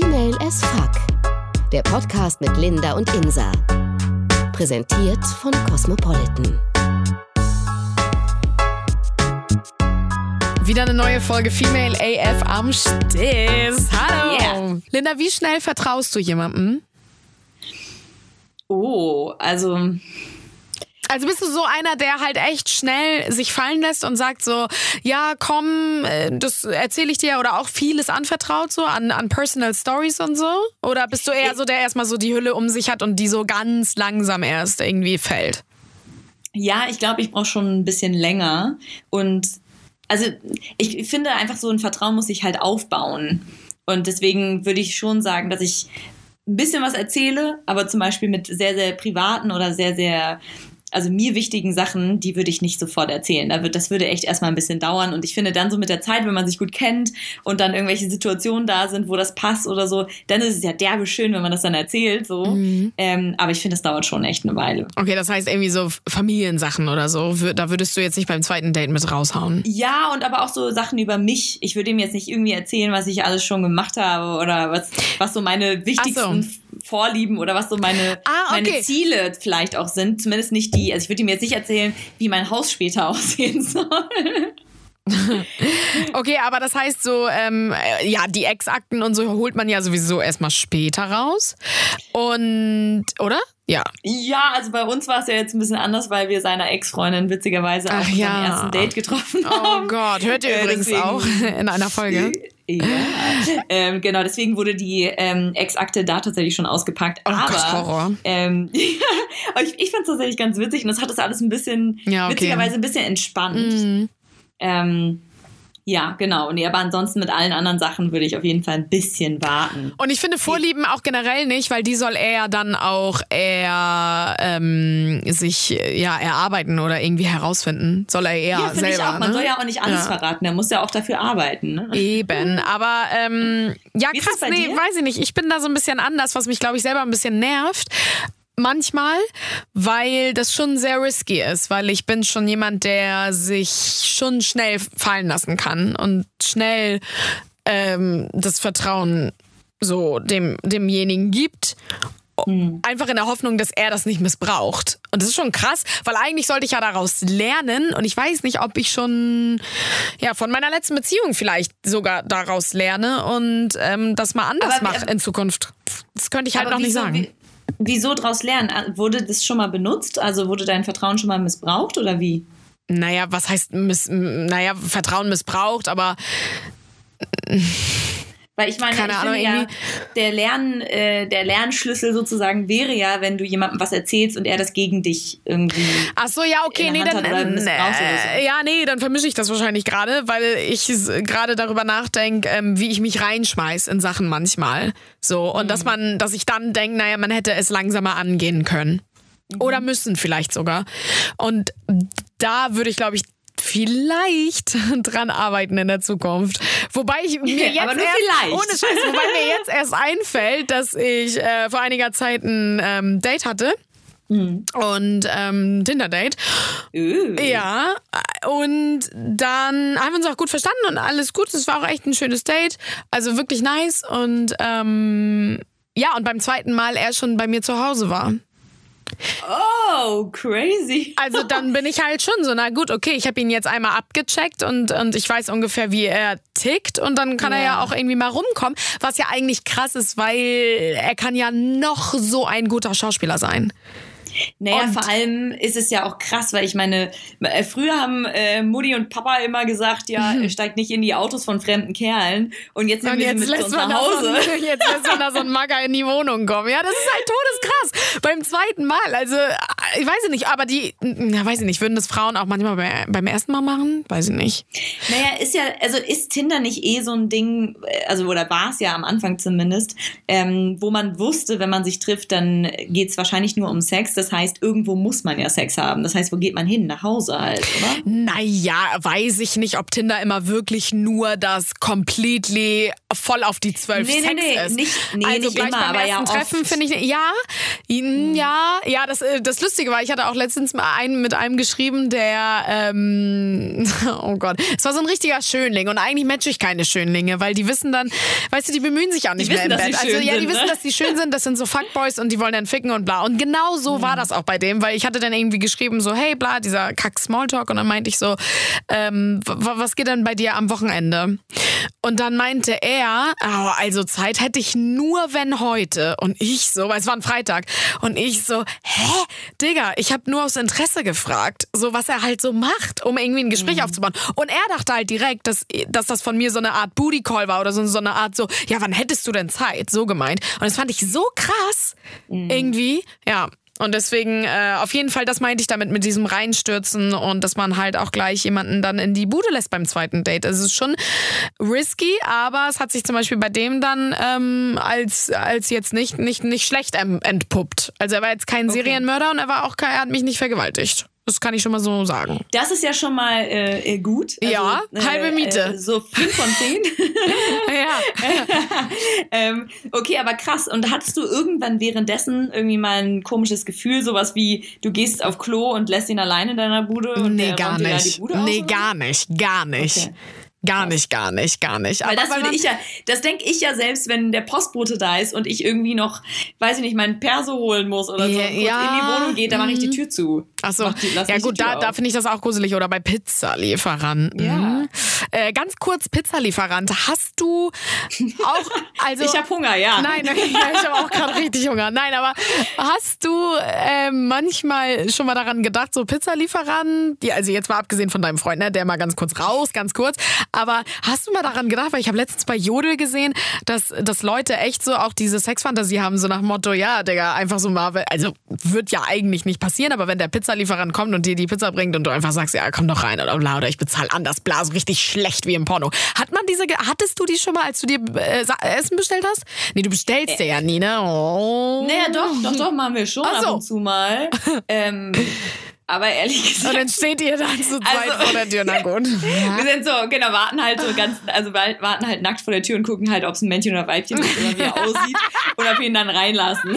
Female as Fuck. Der Podcast mit Linda und Insa. Präsentiert von Cosmopolitan. Wieder eine neue Folge Female AF am Stiss. Hallo. Yeah. Linda, wie schnell vertraust du jemandem? Oh, also Also bist du so einer, der halt echt schnell sich fallen lässt und sagt so, ja, komm, äh, das erzähle ich dir oder auch vieles anvertraut so an, an Personal Stories und so? Oder bist du eher so, der erstmal so die Hülle um sich hat und die so ganz langsam erst irgendwie fällt? ja, ich glaube, ich brauche schon ein bisschen länger. Und also ich finde einfach so ein Vertrauen muss sich halt aufbauen. Und deswegen würde ich schon sagen, dass ich ein bisschen was erzähle, aber zum Beispiel mit sehr, sehr privaten oder sehr, sehr also mir wichtigen Sachen, die würde ich nicht sofort erzählen. Da wird, das würde echt erstmal ein bisschen dauern. Und ich finde dann so mit der Zeit, wenn man sich gut kennt und dann irgendwelche Situationen da sind, wo das passt oder so, dann ist es ja derbe schön, wenn man das dann erzählt. So. Ähm, aber ich finde, das dauert schon echt eine Weile. Okay, das heißt irgendwie so Familiensachen oder so. Da würdest du jetzt nicht beim zweiten Date mit raushauen. Ja, und aber auch so Sachen über mich. Ich würde ihm jetzt nicht irgendwie erzählen, was ich alles schon gemacht habe oder was, was so meine wichtigsten Vorlieben oder was so meine, Ah, okay. meine Ziele vielleicht auch sind. Zumindest nicht die, also ich würde ihm jetzt nicht erzählen, wie mein Haus später aussehen soll. Okay, aber das heißt so, ähm, äh, ja, die Ex-Akten und so holt man ja sowieso erstmal später raus. Und, oder? Ja. Ja, also bei uns war es ja jetzt ein bisschen anders, weil wir seiner Ex-Freundin witzigerweise Ach auf ja. ersten Date getroffen Oh haben. Gott, hört ihr Äh, übrigens deswegen- auch in einer Folge. Ja, ähm, genau, deswegen wurde die ähm, Ex-Akte da tatsächlich schon ausgepackt. Oh aber Horror. Ähm, aber ich, ich fand es tatsächlich ganz witzig und das hat das alles ein bisschen, Ja, okay. witzigerweise ein bisschen entspannt. Mhm. Ähm, ja, genau. Nee, aber ansonsten mit allen anderen Sachen würde ich auf jeden Fall ein bisschen warten. Und ich finde Vorlieben auch generell nicht, weil die soll er dann auch eher ähm, sich ja erarbeiten oder irgendwie herausfinden. Soll er eher Ja, selber. ich auch. Man ne? soll ja auch nicht alles Ja. verraten. Er muss ja auch dafür arbeiten. Ne? Eben, aber ähm, ja krass, nee, weiß ich nicht. Ich bin da so ein bisschen anders, was mich, glaube ich, selber ein bisschen nervt. Manchmal, weil das schon sehr risky ist, weil ich bin schon jemand, der sich schon schnell fallen lassen kann und schnell ähm, das Vertrauen so dem, demjenigen gibt. Einfach in der Hoffnung, dass er das nicht missbraucht. Und das ist schon krass, weil eigentlich sollte ich ja daraus lernen. Und ich weiß nicht, ob ich schon ja, von meiner letzten Beziehung vielleicht sogar daraus lerne und ähm, das mal anders mache in Zukunft. Das könnte ich halt noch nicht sagen. Wie, wieso draus lernen? Ah, Wurde das schon mal benutzt? Also wurde dein Vertrauen schon mal missbraucht oder wie? Naja, was heißt, miss, naja, Vertrauen missbraucht, aber Weil ich meine, Keine ich Ahnung, ja, der, Lern, äh, der Lernschlüssel sozusagen wäre ja, wenn du jemandem was erzählst und er das gegen dich irgendwie. Ach so, ja, okay, nee, dann, oder äh, ja, nee, dann vermische ich das wahrscheinlich gerade, weil ich gerade darüber nachdenke, ähm, wie ich mich reinschmeiß in Sachen manchmal. So, und Mhm. dass man, dass ich dann denke, naja, man hätte es langsamer angehen können. Mhm. Oder müssen vielleicht sogar. Und da würde ich, glaube ich, vielleicht dran arbeiten in der Zukunft. Wobei ich mir jetzt Aber nur erst, vielleicht. ohne Scheiß, wobei mir jetzt erst einfällt, dass ich äh, vor einiger Zeit ein ähm, Date hatte. Mhm. Und ähm, Tinder-Date. Öh. Ja, und dann haben wir uns auch gut verstanden und alles gut. Es war auch echt ein schönes Date. Also wirklich nice. Und ähm, ja, und beim zweiten Mal er schon bei mir zu Hause war. Oh, crazy. Also dann bin ich halt schon so, na gut, okay, ich habe ihn jetzt einmal abgecheckt und, und ich weiß ungefähr, wie er tickt und dann kann er ja Ja. auch irgendwie mal rumkommen, was ja eigentlich krass ist, weil er kann ja noch so ein guter Schauspieler sein. Naja, Und- vor allem ist es ja auch krass, weil ich meine, äh, früher haben äh, Mutti und Papa immer gesagt, ja, steigt nicht in die Autos von fremden Kerlen. Und jetzt nehmen Und wir jetzt sie mit zu uns nach so, Hause. ein- jetzt lässt man da so ein Magger in die Wohnung kommen. Ja, das ist halt todeskrass. Beim zweiten Mal. Also, äh, ich weiß ich nicht, aber die, na, weiß ich nicht, würden das Frauen auch manchmal bei, beim ersten Mal machen? Weiß ich nicht. Naja, ist ja, also ist Tinder nicht eh so ein Ding, äh, also oder war es ja am Anfang zumindest, ähm, wo man wusste, wenn man sich trifft, dann geht es wahrscheinlich nur um Sex. Das heißt, irgendwo muss man ja Sex haben. Das heißt, wo geht man hin? Nach Hause halt, oder? Naja, weiß ich nicht, ob Tinder immer wirklich nur das completely voll auf die zwölf Nee, nee, Sex nee, ist. nicht- nee, also nicht gleich immer, beim aber ersten ja. Treffen finde ich, ja, mm, ja, ja, das, äh, das Lustige war, ich hatte auch letztens mal einen mit einem geschrieben, der, ähm, oh Gott, es war so ein richtiger Schönling und eigentlich matche ich keine Schönlinge, weil die wissen dann, weißt du, die bemühen sich auch nicht Die mehr wissen, im Bett. Also ja, die sind, wissen, ne? dass die schön sind, das sind so Fuckboys und die wollen dann ficken und bla. Und genau so war das auch bei dem, weil ich hatte dann irgendwie geschrieben, so, hey, bla, dieser Kack Smalltalk und dann meinte ich so, ähm, was geht denn bei dir am Wochenende? Und dann meinte er, oh, also Zeit hätte ich nur, wenn heute. Und ich so, weil es war ein Freitag. Und ich so, hä, Digga, ich habe nur aus Interesse gefragt, so was er halt so macht, um irgendwie ein Gespräch aufzubauen. Und er dachte halt direkt, dass, dass das von mir so eine Art Booty Call war oder so, so eine Art so, ja, wann hättest du denn Zeit? So gemeint. Und das fand ich so krass, irgendwie, ja. Und deswegen, äh, auf jeden Fall, das meinte ich damit mit diesem Reinstürzen und dass man halt auch gleich jemanden dann in die Bude lässt beim zweiten Date. Es ist schon risky, aber es hat sich zum Beispiel bei dem dann ähm, als, als jetzt nicht, nicht, nicht schlecht entpuppt. Also er war jetzt kein Serienmörder und er war auch kein, er hat mich nicht vergewaltigt. Das kann ich schon mal so sagen. Das ist ja schon mal äh, äh, gut. Ja, halbe Miete. Äh, so fünf von zehn. Ja. ähm, okay, aber krass. Und hattest du irgendwann währenddessen irgendwie mal ein komisches Gefühl, sowas wie du gehst auf Klo und lässt ihn allein in deiner Bude? Und Nee, gar nicht. Die Bude aus Nee, gar nicht. Gar nicht. Okay. Gar nicht, gar nicht, gar nicht. Weil das würde ich ja, das denke ich ja selbst, wenn der Postbote da ist und ich irgendwie noch, weiß ich nicht, meinen Perso holen muss oder so, Ja, und ja, in die Wohnung geht, dann mache ich die mhm. Tür zu. Ach so, Mach die- lass ja gut, da, da finde ich das auch gruselig. Oder bei Pizzalieferanten. Ja. Äh, ganz kurz, Pizzalieferant, hast du auch, also... Ich habe Hunger, ja. Nein, ja, ich habe auch gerade richtig Hunger. Nein, aber hast du äh, manchmal schon mal daran gedacht, so Pizzalieferanten, die, also jetzt mal abgesehen von deinem Freund, ne, der mal ganz kurz raus, ganz kurz, aber hast du mal daran gedacht, weil ich habe letztens bei Jodel gesehen, dass, dass Leute echt so auch diese Sexfantasie haben, so nach dem Motto, ja, Digga, einfach so mal, also wird ja eigentlich nicht passieren, aber wenn der Pizzalieferant kommt und dir die Pizza bringt und du einfach sagst, ja, komm doch rein oder bla, oder ich bezahle anders, bla, so richtig schlecht wie im Porno. Hat man diese, hattest du die schon mal, als du dir äh, Essen bestellt hast? Nee, du bestellst dir ja nie, ne? Oh. Naja, doch, doch, doch, machen wir schon so. ab und zu mal. ähm, aber ehrlich Und gesagt. dann steht ihr dann zu zweit Also- vor der Tür, na gut. Wir sind so, genau, warten halt so ganz, also wa- warten halt nackt vor der Tür und gucken halt, ob es ein Männchen oder Weibchen ist oder wie er aussieht und ob wir ihn dann reinlassen.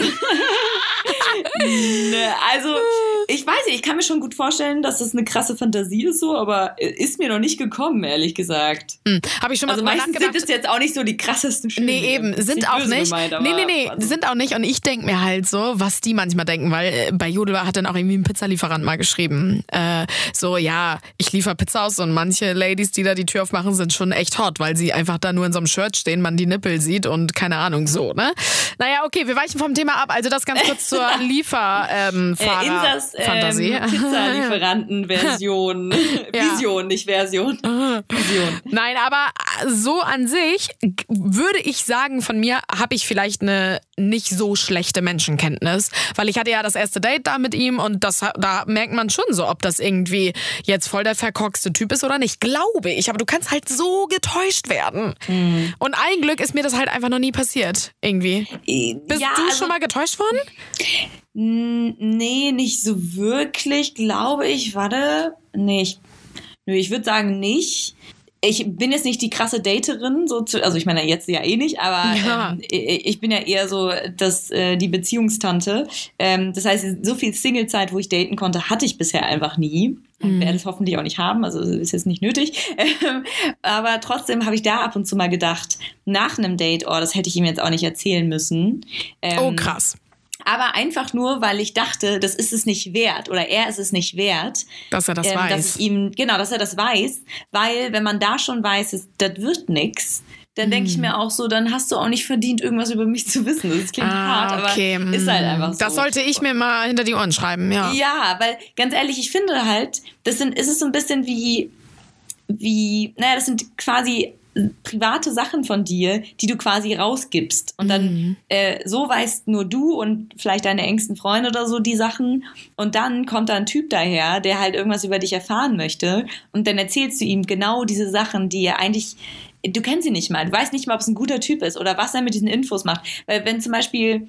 ne, also, ich weiß nicht, ich kann mir schon gut vorstellen, dass das eine krasse Fantasie ist so, aber ist mir noch nicht gekommen, ehrlich gesagt. Hm. Habe ich schon mal Also meistens nachgedacht. sind es jetzt auch nicht so die krassesten Schönen. Nee, eben, sind auch nicht. Gemeint, nee, nee, nee, also- sind auch nicht. Und ich denke mir halt so, was die manchmal denken, weil äh, bei Jodel hat dann auch irgendwie ein Pizzalieferant mal geschrieben. Äh, so, ja, ich liefere Pizza aus und manche Ladies, die da die Tür aufmachen, sind schon echt hot, weil sie einfach da nur in so einem Shirt stehen, man die Nippel sieht und keine Ahnung, so, ne? Naja, okay, wir weichen vom Thema ab. Also das ganz kurz zur Liefer, ähm, Äh, Insas Fantasie. ähm, Pizzalieferanten-Version. Ja. Vision, nicht Version. Vision. Nein, aber so an sich würde ich sagen, von mir habe ich vielleicht eine nicht so schlechte Menschenkenntnis, weil ich hatte ja das erste Date da mit ihm und das da merkt man schon so, ob das irgendwie jetzt voll der verkorkste Typ ist oder nicht, glaube ich. Aber du kannst halt so getäuscht werden. Mhm. Und ein Glück ist mir das halt einfach noch nie passiert, irgendwie. Bist ja, du also, schon mal getäuscht worden? Nee, nicht so wirklich, glaube ich. Warte. Nee, ich, nö, ich würde sagen nicht. Ich bin jetzt nicht die krasse Daterin, so zu, also ich meine jetzt ja eh nicht, aber Ja. ähm, ich bin ja eher so das, äh, die Beziehungstante. Ähm, das heißt, so viel Singlezeit, wo ich daten konnte, hatte ich bisher einfach nie. Und werde es hoffentlich auch nicht haben, also ist jetzt nicht nötig. Ähm, aber trotzdem habe ich da ab und zu mal gedacht, nach einem Date, oh, das hätte ich ihm jetzt auch nicht erzählen müssen. Ähm, Oh, krass. Aber einfach nur, weil ich dachte, das ist es nicht wert oder er ist es nicht wert, Dass er das ähm, weiß. dass ich ihm, genau, dass er das weiß, weil wenn man da schon weiß, es- das wird nix, dann denke ich Hm. mir auch so, dann hast du auch nicht verdient, irgendwas über mich zu wissen. Das klingt hart, aber ist halt einfach so. Ah, Das sollte ich mir mal hinter die Ohren schreiben, ja. Ja, weil ganz ehrlich, ich finde halt, das sind, ist es so ein bisschen wie, wie, naja, das sind quasi private Sachen von dir, die du quasi rausgibst. Und dann Mhm. äh, so weißt nur du und vielleicht deine engsten Freunde oder so die Sachen. Und dann kommt da ein Typ daher, der halt irgendwas über dich erfahren möchte. Und dann erzählst du ihm genau diese Sachen, die er eigentlich. Du kennst ihn nicht mal. Du weißt nicht mal, ob es ein guter Typ ist oder was er mit diesen Infos macht. Weil wenn zum Beispiel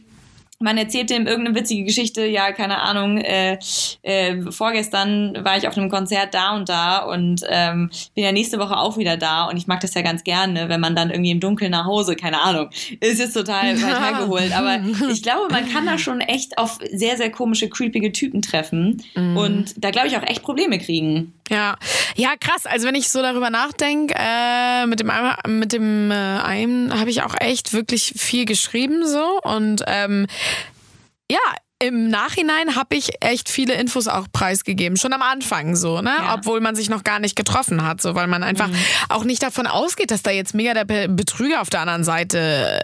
man erzählt dem irgendeine witzige Geschichte, ja, keine Ahnung, äh, äh, vorgestern war ich auf einem Konzert da und da und ähm, bin ja nächste Woche auch wieder da und ich mag das ja ganz gerne, wenn man dann irgendwie im Dunkeln nach Hause, keine Ahnung, ist jetzt total weit hergeholt, aber ich glaube, man kann da schon echt auf sehr, sehr komische, creepige Typen treffen mm. und da glaube ich auch echt Probleme kriegen. Ja, ja, krass. Also wenn ich so darüber nachdenke, äh, mit dem mit dem äh, einen habe ich auch echt wirklich viel geschrieben so und ähm, ja, im Nachhinein habe ich echt viele Infos auch preisgegeben, schon am Anfang so, ne? Ja. Obwohl man sich noch gar nicht getroffen hat, so, weil man einfach mhm. auch nicht davon ausgeht, dass da jetzt mega der Betrüger auf der anderen Seite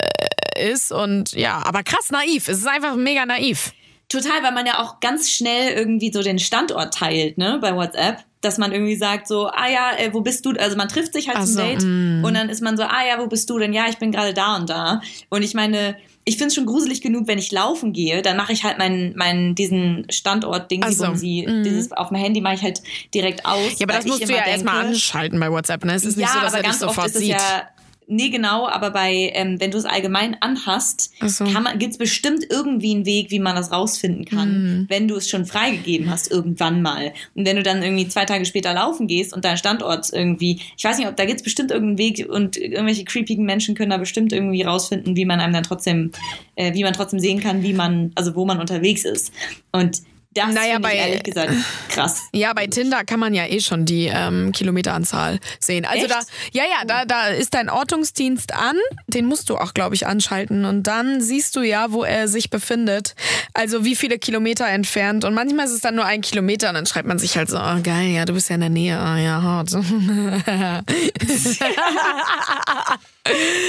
äh, ist und ja, aber krass naiv. Es ist einfach mega naiv. Total, weil man ja auch ganz schnell irgendwie so den Standort teilt, ne, bei WhatsApp dass man irgendwie sagt so, ah ja, äh, wo bist du? Also man trifft sich halt also, zum Date mm. und dann ist man so, ah ja, wo bist du denn? Ja, ich bin gerade da und da. Und ich meine, ich finde es schon gruselig genug, wenn ich laufen gehe, dann mache ich halt meinen, meinen diesen Standort Ding, also, sie, mm. dieses auf dem Handy mache ich halt direkt aus. Ja, aber das musst du ja erstmal anschalten bei WhatsApp, ne? Es ist ja, nicht so, dass er dich sofort sieht. Ja, Nee, genau, aber bei, ähm, wenn du es allgemein anhast, so. gibt es bestimmt irgendwie einen Weg, wie man das rausfinden kann, mhm. wenn du es schon freigegeben hast, irgendwann mal. Und wenn du dann irgendwie zwei Tage später laufen gehst und dein Standort irgendwie, ich weiß nicht, ob da gibt es bestimmt irgendeinen Weg und irgendwelche creepigen Menschen können da bestimmt irgendwie rausfinden, wie man einem dann trotzdem, äh, wie man trotzdem sehen kann, wie man, also wo man unterwegs ist. Und das naja, bei, ich ehrlich gesagt krass. Ja, bei Tinder kann man ja eh schon die ähm, Kilometeranzahl sehen. Also Echt? da, ja, ja, da, da ist dein Ortungsdienst an. Den musst du auch, glaube ich, anschalten. Und dann siehst du ja, wo er sich befindet. Also wie viele Kilometer entfernt. Und manchmal ist es dann nur ein Kilometer. Und dann schreibt man sich halt so, oh geil, ja, du bist ja in der Nähe. Oh, ja, hart.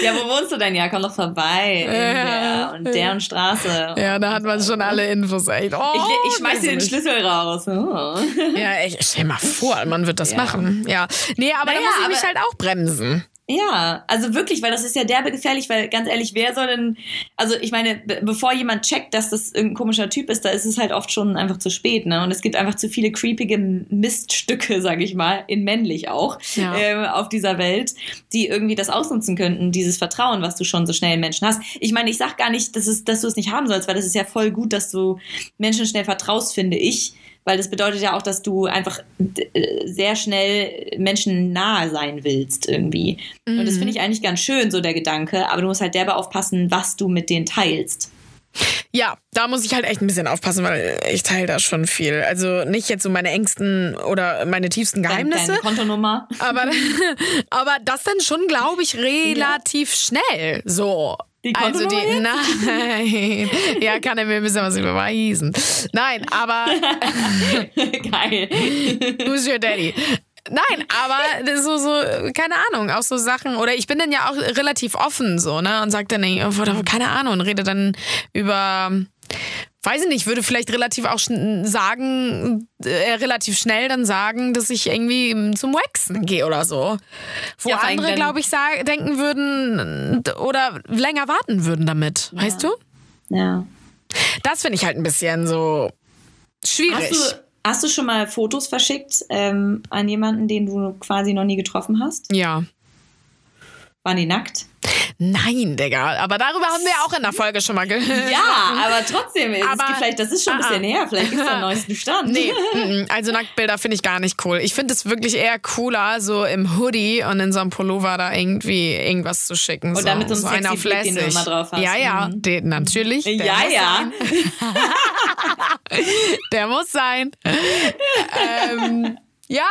ja, wo wohnst du denn? Ja, komm doch vorbei. In der und deren Straße. Ja, da hat man schon alle Infos. Echt. Oh, ich, ich schmeiß dir den Schlüssel raus. Oh. Ja, echt, stell mal vor, man wird das ja. machen. Ja. Nee, aber naja, da muss ich mich halt auch bremsen. Ja, also wirklich, weil das ist ja derbe gefährlich, weil ganz ehrlich, wer soll denn, also ich meine, bevor jemand checkt, dass das irgendein komischer Typ ist, da ist es halt oft schon einfach zu spät, ne? Und es gibt einfach zu viele creepige Miststücke, sag ich mal, in männlich auch, ja. äh, auf dieser Welt, die irgendwie das ausnutzen könnten, dieses Vertrauen, was du schon so schnell in Menschen hast. Ich meine, ich sag gar nicht, dass, es, dass du es nicht haben sollst, weil das ist ja voll gut, dass du Menschen schnell vertraust, finde ich weil das bedeutet ja auch, dass du einfach äh, sehr schnell Menschen nahe sein willst irgendwie. Mhm. Und das finde ich eigentlich ganz schön, so der Gedanke, aber du musst halt derbe aufpassen, was du mit denen teilst. Ja, da muss ich halt echt ein bisschen aufpassen, weil ich teile da schon viel. Also nicht jetzt so meine engsten oder meine tiefsten Geheimnisse. Deine Kontonummer. Aber, aber das dann schon, glaube ich, relativ ja. schnell. So. Die also die, nein. Ja, kann er mir ein bisschen was überweisen. Nein, aber. Geil. Who's your daddy? Nein, aber so, so, keine Ahnung, auch so Sachen. Oder ich bin dann ja auch relativ offen so, ne? Und sag dann, oh, keine Ahnung, und rede dann über weiß ich nicht, würde vielleicht relativ auch sagen, äh, relativ schnell dann sagen, dass ich irgendwie zum Waxen gehe oder so. Wo ja, andere, glaube ich, sagen, denken würden oder länger warten würden damit. Ja. Weißt du? Ja. Das finde ich halt ein bisschen so schwierig. Hast du, hast du schon mal Fotos verschickt ähm, an jemanden, den du quasi noch nie getroffen hast? Ja. Waren die nackt? Nein, Digga. Aber darüber haben wir auch in der Folge schon mal gehört. Ja, aber trotzdem, aber, vielleicht, das ist schon ein bisschen ah, her. Vielleicht ist der neuesten Stand. Nee, also Nacktbilder finde ich gar nicht cool. Ich finde es wirklich eher cooler, so im Hoodie und in so einem Pullover da irgendwie irgendwas zu schicken. Und so, damit so, so einen auf Blick, den du immer drauf hast. Ja, ja, mhm. den, natürlich. ja, ja. der muss sein. ähm, ja,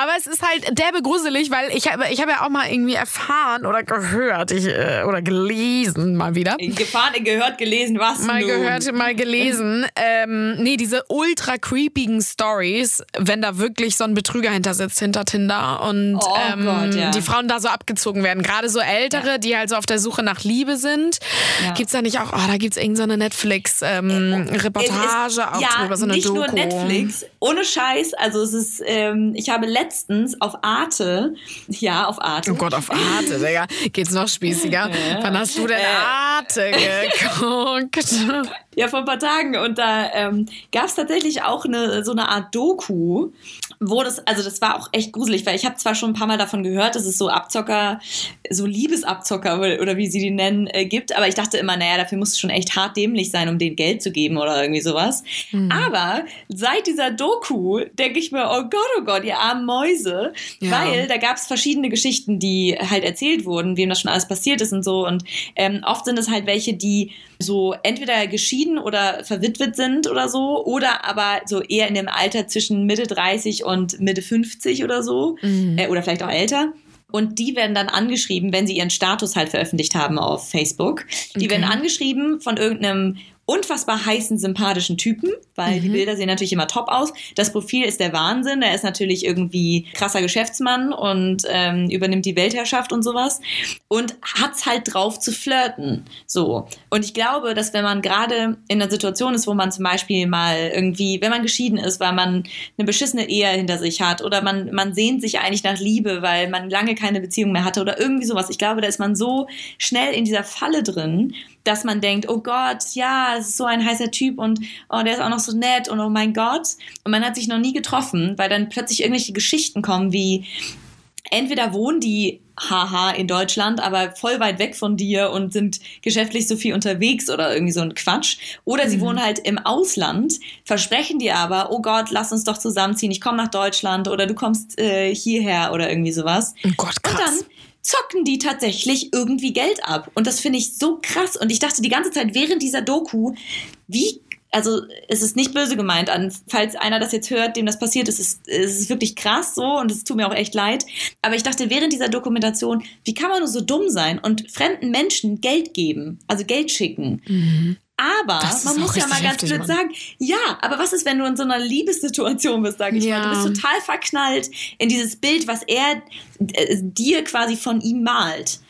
aber es ist halt derbe gruselig, weil ich habe ich hab ja auch mal irgendwie erfahren oder gehört ich, äh, oder gelesen mal wieder. Gefahren, gehört, gelesen, was Mal nun? gehört, mal gelesen. Ähm, nee, diese ultra creepigen Stories, wenn da wirklich so ein Betrüger hinter sitzt, hinter Tinder und oh ähm, Gott, ja. die Frauen da so abgezogen werden. Gerade so ältere, ja. die halt so auf der Suche nach Liebe sind. Ja. Gibt's da nicht auch, oh, da gibt's irgendeine so Netflix-Reportage ähm, auch drüber, so eine nicht Doku. nur Netflix, ohne Scheiß, also es ist ähm, ich habe letztens auf Arte, ja, auf Arte. Oh Gott, auf Arte, Digga. Geht's noch spießiger? Wann hast du denn Arte geguckt? Ja, vor ein paar Tagen. Und da ähm, gab es tatsächlich auch eine, so eine Art Doku, wo das, also das war auch echt gruselig, weil ich habe zwar schon ein paar Mal davon gehört, dass es so Abzocker, so Liebesabzocker oder wie sie die nennen, äh, gibt, aber ich dachte immer, naja, dafür muss es schon echt hart dämlich sein, um denen Geld zu geben oder irgendwie sowas. Mhm. Aber seit dieser Doku denke ich mir, oh Gott, oh Gott, ihr armen Mäuse, ja. weil da gab es verschiedene Geschichten, die halt erzählt wurden, wem das schon alles passiert ist und so. Und ähm, oft sind es halt welche, die so entweder geschieden oder verwitwet sind oder so, oder aber so eher in dem Alter zwischen Mitte 30 und Mitte 50 oder so, mhm. äh, oder vielleicht auch älter. Und die werden dann angeschrieben, wenn sie ihren Status halt veröffentlicht haben auf Facebook. Die okay. werden angeschrieben von irgendeinem unfassbar heißen, sympathischen Typen, weil mhm. die Bilder sehen natürlich immer top aus. Das Profil ist der Wahnsinn. Er ist natürlich irgendwie krasser Geschäftsmann und ähm, übernimmt die Weltherrschaft und sowas und hat's halt drauf zu flirten. So. Und ich glaube, dass wenn man gerade in einer Situation ist, wo man zum Beispiel mal irgendwie, wenn man geschieden ist, weil man eine beschissene Ehe hinter sich hat oder man, man sehnt sich eigentlich nach Liebe, weil man lange keine Beziehung mehr hatte oder irgendwie sowas. Ich glaube, da ist man so schnell in dieser Falle drin, dass man denkt, oh Gott, ja, es ist so ein heißer Typ und oh, der ist auch noch so nett und oh mein Gott. Und man hat sich noch nie getroffen, weil dann plötzlich irgendwelche Geschichten kommen wie, entweder wohnen die haha in Deutschland, aber voll weit weg von dir und sind geschäftlich so viel unterwegs oder irgendwie so ein Quatsch. Oder sie mhm. wohnen halt im Ausland, versprechen dir aber, oh Gott, lass uns doch zusammenziehen, ich komme nach Deutschland oder du kommst äh, hierher oder irgendwie sowas. Oh Gott, krass. Und dann zocken die tatsächlich irgendwie Geld ab. Und das finde ich so krass. Und ich dachte die ganze Zeit während dieser Doku, wie also es ist nicht böse gemeint an, falls einer das jetzt hört, dem das passiert ist, es ist, es ist wirklich krass so und es tut mir auch echt leid. Aber ich dachte während dieser Dokumentation, wie kann man nur so dumm sein und fremden Menschen Geld geben, also Geld schicken? Mhm. Aber man muss ja mal ganz blöd sagen, ja, aber was ist, wenn du in so einer Liebessituation bist, sag ich ja. mal? Du bist total verknallt in dieses Bild, was er äh, dir quasi von ihm malt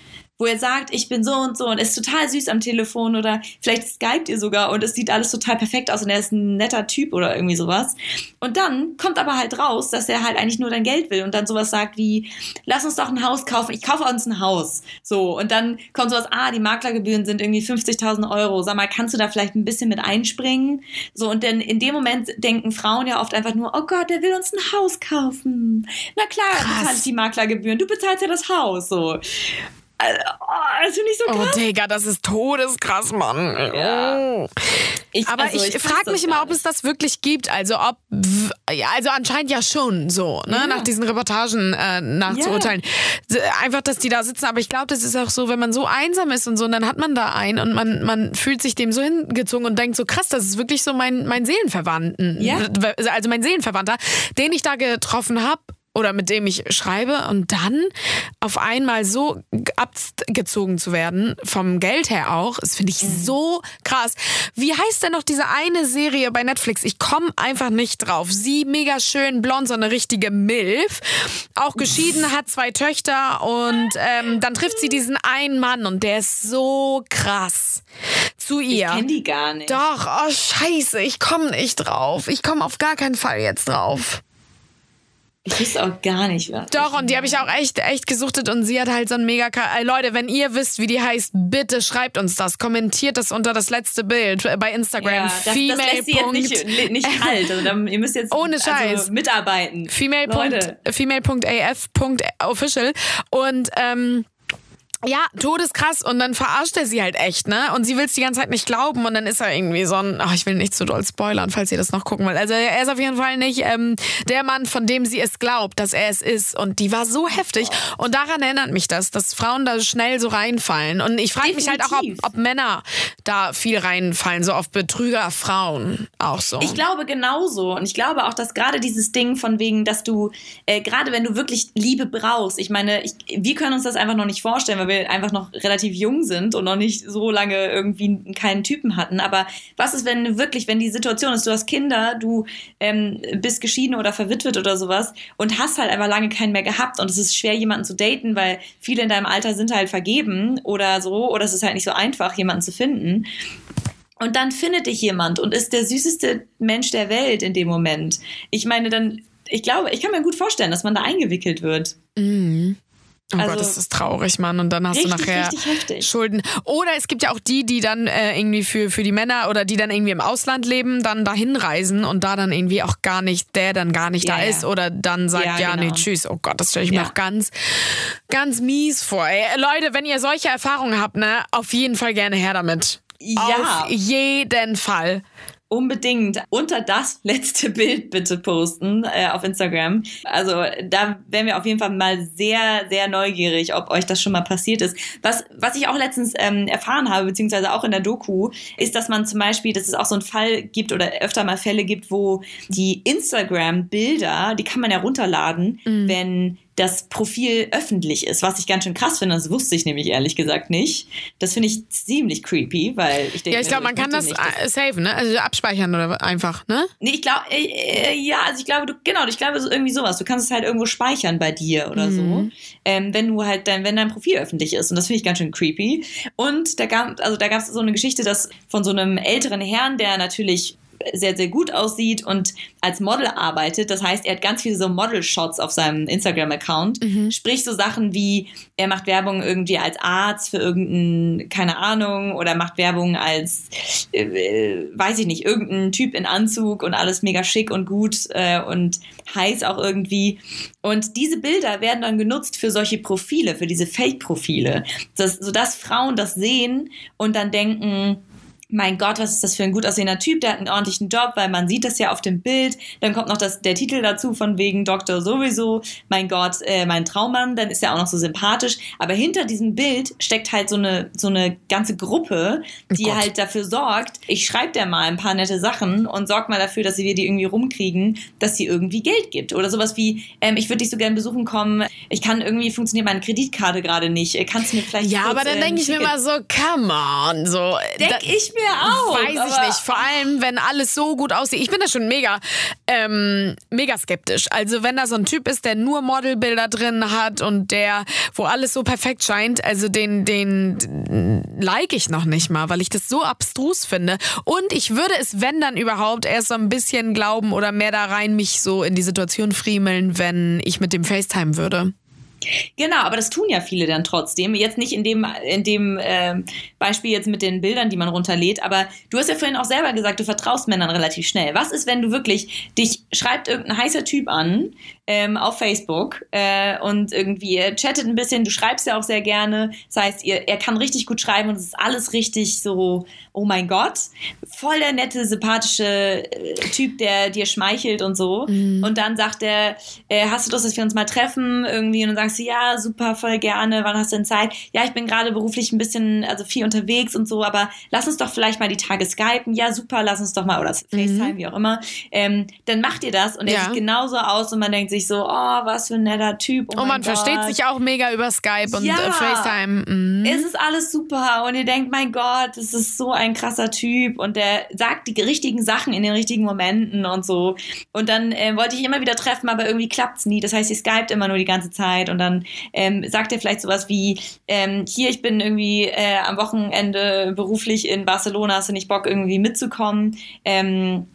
wo er sagt, ich bin so und so und ist total süß am Telefon oder vielleicht skypt ihr sogar und es sieht alles total perfekt aus und er ist ein netter Typ oder irgendwie sowas. Und dann kommt aber halt raus, dass er halt eigentlich nur dein Geld will und dann sowas sagt wie, lass uns doch ein Haus kaufen, ich kaufe uns ein Haus. So, und dann kommt sowas, ah, die Maklergebühren sind irgendwie 50.000 Euro, sag mal, kannst du da vielleicht ein bisschen mit einspringen? So, und dann in dem Moment denken Frauen ja oft einfach nur, oh Gott, der will uns ein Haus kaufen. Na klar, bezahle ich die Maklergebühren, du bezahlst ja das Haus, so. Oh, das finde ich so oh, krass. Oh, Digga, das ist todeskrass, Mann. Ja. Ich, Aber also, ich, ich frage mich immer, ob es das wirklich gibt. Also ob, also anscheinend ja schon so, ne, ja. nach diesen Reportagen äh, nachzuurteilen. Ja. Einfach, dass die da sitzen. Aber ich glaube, das ist auch so, wenn man so einsam ist und so, und dann hat man da einen und man, man fühlt sich dem so hingezogen und denkt so, krass, das ist wirklich so mein, mein Seelenverwandten. Ja. Also mein Seelenverwandter, den ich da getroffen habe oder mit dem ich schreibe und dann auf einmal so abgezogen zu werden, vom Geld her auch, das finde ich mhm. so krass. Wie heißt denn noch diese eine Serie bei Netflix? Ich komme einfach nicht drauf. Sie mega schön blond, so eine richtige Milf. Auch geschieden, hat zwei Töchter und ähm, dann trifft sie diesen einen Mann und der ist so krass zu ihr. Ich kenne die gar nicht. Doch, oh scheiße, ich komme nicht drauf. Ich komme auf gar keinen Fall jetzt drauf. Ich wüsste auch gar nicht, was. Doch, und die habe ich auch echt, echt gesuchtet und sie hat halt so ein mega. Äh, Leute, wenn ihr wisst, wie die heißt, bitte schreibt uns das. Kommentiert das unter das letzte Bild bei Instagram. Ja, das, Female. Das lässt sie jetzt nicht, nicht kalt. Also, dann, ihr müsst jetzt Ohne also Scheiß. Also mitarbeiten. Female.af.official. Und ähm, ja, todeskrass. Und dann verarscht er sie halt echt, ne? Und sie will es die ganze Zeit nicht glauben. Und dann ist er irgendwie so ein, ach, ich will nicht zu doll spoilern, falls ihr das noch gucken wollt. Also er ist auf jeden Fall nicht ähm, der Mann, von dem sie es glaubt, dass er es ist. Und die war so heftig. Und daran erinnert mich das, dass Frauen da schnell so reinfallen. Und ich frage mich halt auch, ob, ob, Männer da viel reinfallen, so auf Betrügerfrauen auch so. Ich glaube genauso. Und ich glaube auch, dass gerade dieses Ding von wegen, dass du, äh, gerade wenn du wirklich Liebe brauchst, ich meine, ich, wir können uns das einfach noch nicht vorstellen, weil wir wir einfach noch relativ jung sind und noch nicht so lange irgendwie keinen Typen hatten. Aber was ist, wenn wirklich, wenn die Situation ist, du hast Kinder, du ähm, bist geschieden oder verwitwet oder sowas und hast halt einfach lange keinen mehr gehabt und es ist schwer, jemanden zu daten, weil viele in deinem Alter sind halt vergeben oder so, oder es ist halt nicht so einfach, jemanden zu finden. Und dann findet dich jemand und ist der süßeste Mensch der Welt in dem Moment. Ich meine, dann, ich glaube, ich kann mir gut vorstellen, dass man da eingewickelt wird. Mhm. Oh Also- Gott, das ist traurig, Mann. Und dann hast Richtig, du nachher. Schulden. Oder es gibt ja auch die, die dann äh, irgendwie für, für die Männer oder die dann irgendwie im Ausland leben, dann dahin reisen und da dann irgendwie auch gar nicht, der dann gar nicht Ja, da ja. ist oder dann sagt, ja, Ja, nee, genau. tschüss. Oh Gott, das stelle ich mir auch ganz, ganz mies vor. Ey, Leute, wenn ihr solche Erfahrungen habt, ne, auf jeden Fall gerne her damit. Ja. Auf jeden Fall. Unbedingt unter das letzte Bild bitte posten äh, auf Instagram. Also da wären wir auf jeden Fall mal sehr, sehr neugierig, ob euch das schon mal passiert ist. Was, was ich auch letztens ähm, erfahren habe, beziehungsweise auch in der Doku, ist, dass man zum Beispiel, dass es auch so einen Fall gibt oder öfter mal Fälle gibt, wo die Instagram-Bilder, die kann man ja runterladen, wenn das Profil öffentlich ist, was ich ganz schön krass finde. Das wusste ich nämlich ehrlich gesagt nicht. Das finde ich ziemlich creepy, weil ich denke, Ja, ich glaube, man kann das nicht, äh, saven, ne? Also abspeichern oder einfach, ne? Nee, ich glaube, äh, äh, ja, also ich glaube, du, genau, ich glaube, so irgendwie sowas. Du kannst es halt irgendwo speichern bei dir oder so, ähm, wenn du halt dein, wenn dein Profil öffentlich ist. Und das finde ich ganz schön creepy. Und da gab, also da gab es so eine Geschichte, dass von so einem älteren Herrn, der natürlich sehr, sehr gut aussieht und als Model arbeitet. Das heißt, er hat ganz viele so Model-Shots auf seinem Instagram-Account. Sprich so Sachen wie, er macht Werbung irgendwie als Arzt für irgendeinen, keine Ahnung, oder macht Werbung als, äh, äh, weiß ich nicht, irgendein Typ in Anzug und alles mega schick und gut äh, und heiß auch irgendwie. Und diese Bilder werden dann genutzt für solche Profile, für diese Fake-Profile, das, sodass Frauen das sehen und dann denken, mein Gott, was ist das für ein gut aussehender Typ, der hat einen ordentlichen Job, weil man sieht das ja auf dem Bild. Dann kommt noch das, der Titel dazu von wegen Doktor sowieso, mein Gott, äh, mein Traummann, dann ist er auch noch so sympathisch. Aber hinter diesem Bild steckt halt so eine, so eine ganze Gruppe, die Gott. halt dafür sorgt, ich schreibe der mal ein paar nette Sachen und sorg mal dafür, dass wir die irgendwie rumkriegen, dass sie irgendwie Geld gibt. Oder sowas wie, ähm, ich würde dich so gerne besuchen kommen, ich kann irgendwie, funktioniert meine Kreditkarte gerade nicht, Äh, kannst du mir vielleicht Ja, kurz, aber dann ähm, denke ich mir mal so, come on, so. Denk da- ich mir auch. Weiß ich nicht. Vor allem, wenn alles so gut aussieht. Ich bin da schon mega, ähm, mega skeptisch. Also wenn da so ein Typ ist, der nur Modelbilder drin hat und der, wo alles so perfekt scheint, also den, den like ich noch nicht mal, weil ich das so abstrus finde. Und ich würde es, wenn dann überhaupt, erst so ein bisschen glauben oder mehr da rein mich so in die Situation friemeln, wenn ich mit dem FaceTime würde. Genau, aber das tun ja viele dann trotzdem. Jetzt nicht in dem, in dem ähm, Beispiel jetzt mit den Bildern, die man runterlädt, aber du hast ja vorhin auch selber gesagt, du vertraust Männern relativ schnell. Was ist, wenn du wirklich, dich schreibt irgendein heißer Typ an ähm, auf Facebook äh, und irgendwie ihr chattet ein bisschen, du schreibst ja auch sehr gerne. Das heißt, ihr, er kann richtig gut schreiben und es ist alles richtig so, oh mein Gott, voll der nette, sympathische äh, Typ, der dir schmeichelt und so. Und dann sagt er, äh, hast du Lust, dass wir uns mal treffen irgendwie? Und dann sagst du, ja, super, voll gerne. Wann hast du denn Zeit? Ja, ich bin gerade beruflich ein bisschen, also viel unterwegs und so, aber lass uns doch vielleicht mal die Tage skypen. Ja, super, lass uns doch mal, oder FaceTime, wie auch immer. Ähm, dann macht ihr das und er Ja. sieht genauso aus und man denkt sich so, oh, was für ein netter Typ. Oh Und man Gott. versteht sich auch mega über Skype und Ja. FaceTime. Mhm. Es ist alles super und ihr denkt, mein Gott, das ist so ein krasser Typ und der sagt die richtigen Sachen in den richtigen Momenten und so. Und dann äh, wollte ich immer wieder treffen, aber irgendwie klappt's nie. Das heißt, ihr skypt immer nur die ganze Zeit und dann ähm, sagt er vielleicht sowas wie, ähm, hier, ich bin irgendwie äh, am Wochenende beruflich in Barcelona, hast du nicht Bock irgendwie mitzukommen? Ähm,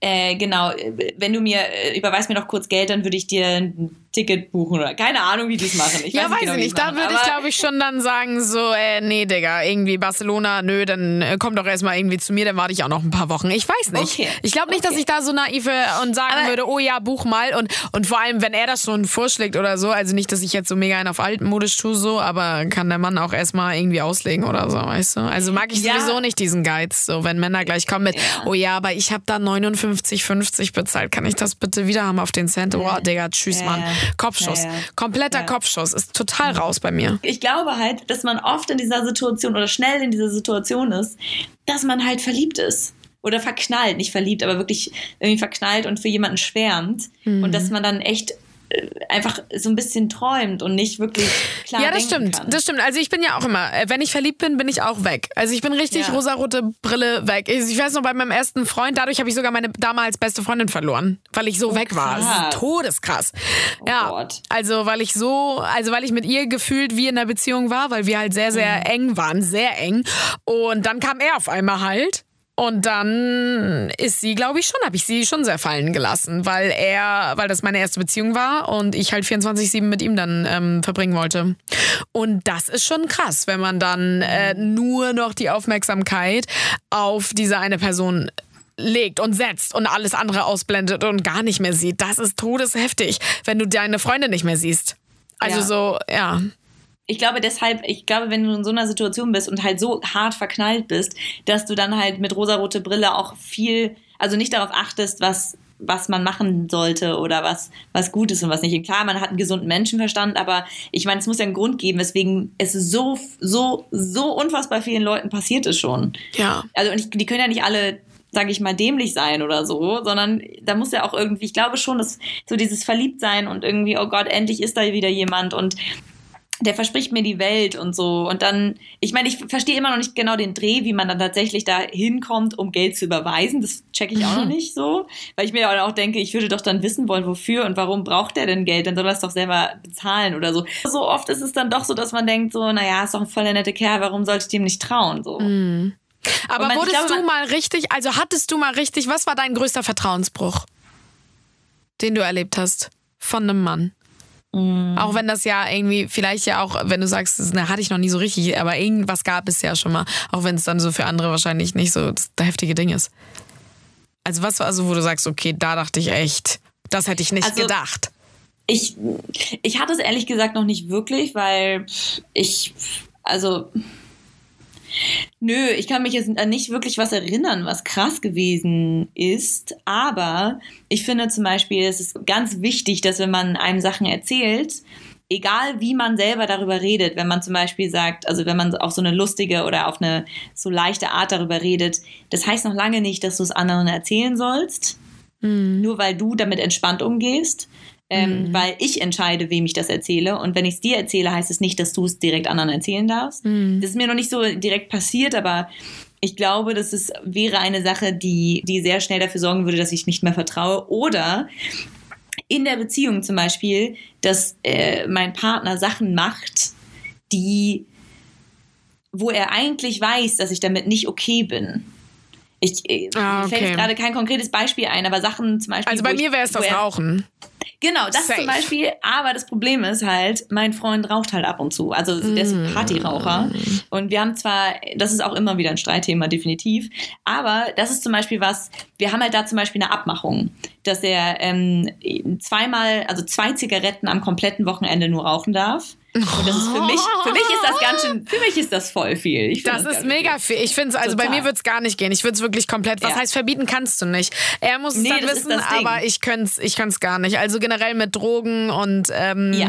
äh, genau, äh, wenn du mir, äh, überweist mir doch kurz Geld, dann würde ich dir Ticket buchen oder keine Ahnung, wie die es machen. Ich ja, weiß genau, ich nicht. Da würde ich, glaube ich, schon dann sagen, so, äh, nee, Digga, irgendwie Barcelona, nö, dann äh, komm doch erstmal irgendwie zu mir, dann warte ich auch noch ein paar Wochen. Ich weiß nicht. Okay. Ich glaube nicht, dass Okay. ich da so naiv wäre und sagen Aber- würde, oh ja, buch mal. Und, und vor allem, wenn er das schon vorschlägt oder so, also nicht, dass ich jetzt so mega einen auf altmodisch tue, so, aber kann der Mann auch erstmal irgendwie auslegen oder so, weißt du? Also mag ich Ja. sowieso nicht diesen Geiz, so, wenn Männer gleich kommen mit, oh ja, aber ich habe da 59,50 bezahlt, kann ich das bitte wieder haben auf den Cent? Oh, Digga, tschüss, Ja, Mann. Kopfschuss. Ja, ja. Kompletter Ja. Kopfschuss. Ist total raus bei mir. ich glaube halt, dass man oft in dieser Situation oder schnell in dieser Situation ist, dass man halt verliebt ist. Oder verknallt, nicht verliebt, aber wirklich irgendwie verknallt und für jemanden schwärmt. Mhm. Und dass man dann echt einfach so ein bisschen träumt und nicht wirklich klar Ja, das stimmt. kann. Das stimmt. Also ich bin ja auch immer, äh, wenn ich verliebt bin, bin ich auch weg. Also ich bin richtig Ja. rosarote Brille weg. Ich weiß noch, bei meinem ersten Freund, dadurch habe ich sogar meine damals beste Freundin verloren, weil ich so weg war. Das ist krass. todeskrass. ja. Oh Gott. Also weil ich so, also weil ich mit ihr gefühlt wie in einer Beziehung war, weil wir halt sehr, sehr Mhm. eng waren, sehr eng. Und dann kam er auf einmal halt. Und dann ist sie, glaube ich, schon, habe ich sie schon sehr fallen gelassen, weil er, weil das meine erste Beziehung war und ich halt 24-7 mit ihm dann ähm, verbringen wollte. Und das ist schon krass, wenn man dann äh, nur noch die Aufmerksamkeit auf diese eine Person legt und setzt und alles andere ausblendet und gar nicht mehr sieht. Das ist todesheftig, wenn du deine Freunde nicht mehr siehst. Also Ja. so, ja. Ich glaube deshalb, ich glaube, wenn du in so einer Situation bist und halt so hart verknallt bist, dass du dann halt mit rosarote Brille auch viel, also nicht darauf achtest, was was man machen sollte oder was was gut ist und was nicht. Und klar, man hat einen gesunden Menschenverstand, aber ich meine, es muss ja einen Grund geben, weswegen es so so so unfassbar vielen Leuten passiert ist schon. Ja. Also und ich, die können ja nicht alle sage ich mal, dämlich sein oder so, sondern da muss ja auch irgendwie, ich glaube schon, dass so dieses Verliebtsein und irgendwie, oh Gott, endlich ist da wieder jemand und der verspricht mir die Welt und so. Und dann, ich meine, ich verstehe immer noch nicht genau den Dreh, wie man dann tatsächlich da hinkommt, um Geld zu überweisen. Das checke ich auch noch nicht so. Weil ich mir auch denke, ich würde doch dann wissen wollen, wofür und warum braucht der denn Geld? Dann soll er es doch selber bezahlen oder so. So oft ist es dann doch so, dass man denkt, so, naja, ist doch ein voll der nette Kerl, warum sollte ich dem nicht trauen? So. Aber Und man- wurdest glaube, du mal richtig, also hattest du mal richtig, was war dein größter Vertrauensbruch, den du erlebt hast von einem Mann? Mm. Auch wenn das ja irgendwie, vielleicht ja auch, wenn du sagst, das hatte ich noch nie so richtig, aber irgendwas gab es ja schon mal, auch wenn es dann so für andere wahrscheinlich nicht so das heftige Ding ist. Also was war also, wo du sagst, okay, da dachte ich echt, das hätte ich nicht Also- gedacht. Ich, ich hatte es ehrlich gesagt noch nicht wirklich, weil ich, also, nö, ich kann mich jetzt an nicht wirklich was erinnern, was krass gewesen ist. Aber ich finde zum Beispiel, es ist ganz wichtig, dass wenn man einem Sachen erzählt, egal wie man selber darüber redet, wenn man zum Beispiel sagt, also wenn man auf so eine lustige oder auf eine so leichte Art darüber redet, das heißt noch lange nicht, dass du es anderen erzählen sollst nur weil du damit entspannt umgehst. Ähm, Weil ich entscheide, wem ich das erzähle. Und wenn ich es dir erzähle, heißt es nicht, dass du es direkt anderen erzählen darfst. Das ist mir noch nicht so direkt passiert, aber ich glaube, das ist, wäre eine Sache, die, die sehr schnell dafür sorgen würde, dass ich nicht mehr vertraue. Oder in der Beziehung zum Beispiel, dass äh, mein Partner Sachen macht, die, wo er eigentlich weiß, dass ich damit nicht okay bin. Ich äh, Ah, mir fällt okay. jetzt gerade kein konkretes Beispiel ein, aber Sachen zum Beispiel. Also bei mir wäre es das er- Rauchen. Genau, das Safe. zum Beispiel. Aber das Problem ist halt, mein Freund raucht halt ab und zu. Also der ist Mm. ein Partyraucher. Und wir haben zwar, das ist auch immer wieder ein Streitthema, definitiv. Aber das ist zum Beispiel was, wir haben halt da zum Beispiel eine Abmachung, dass er ähm, zweimal, also zwei Zigaretten am kompletten Wochenende nur rauchen darf. Und das ist für mich, für mich ist das ganz schön, für mich ist das voll viel. Das ist mega viel. viel. Ich finde es, also bei Total. mir würde es gar nicht gehen. Ich würde es wirklich komplett. Was Ja. heißt, verbieten kannst du nicht. Er muss es Nee, dann wissen, aber ich könnte es ich gar nicht. Also generell mit Drogen und ähm, Ja.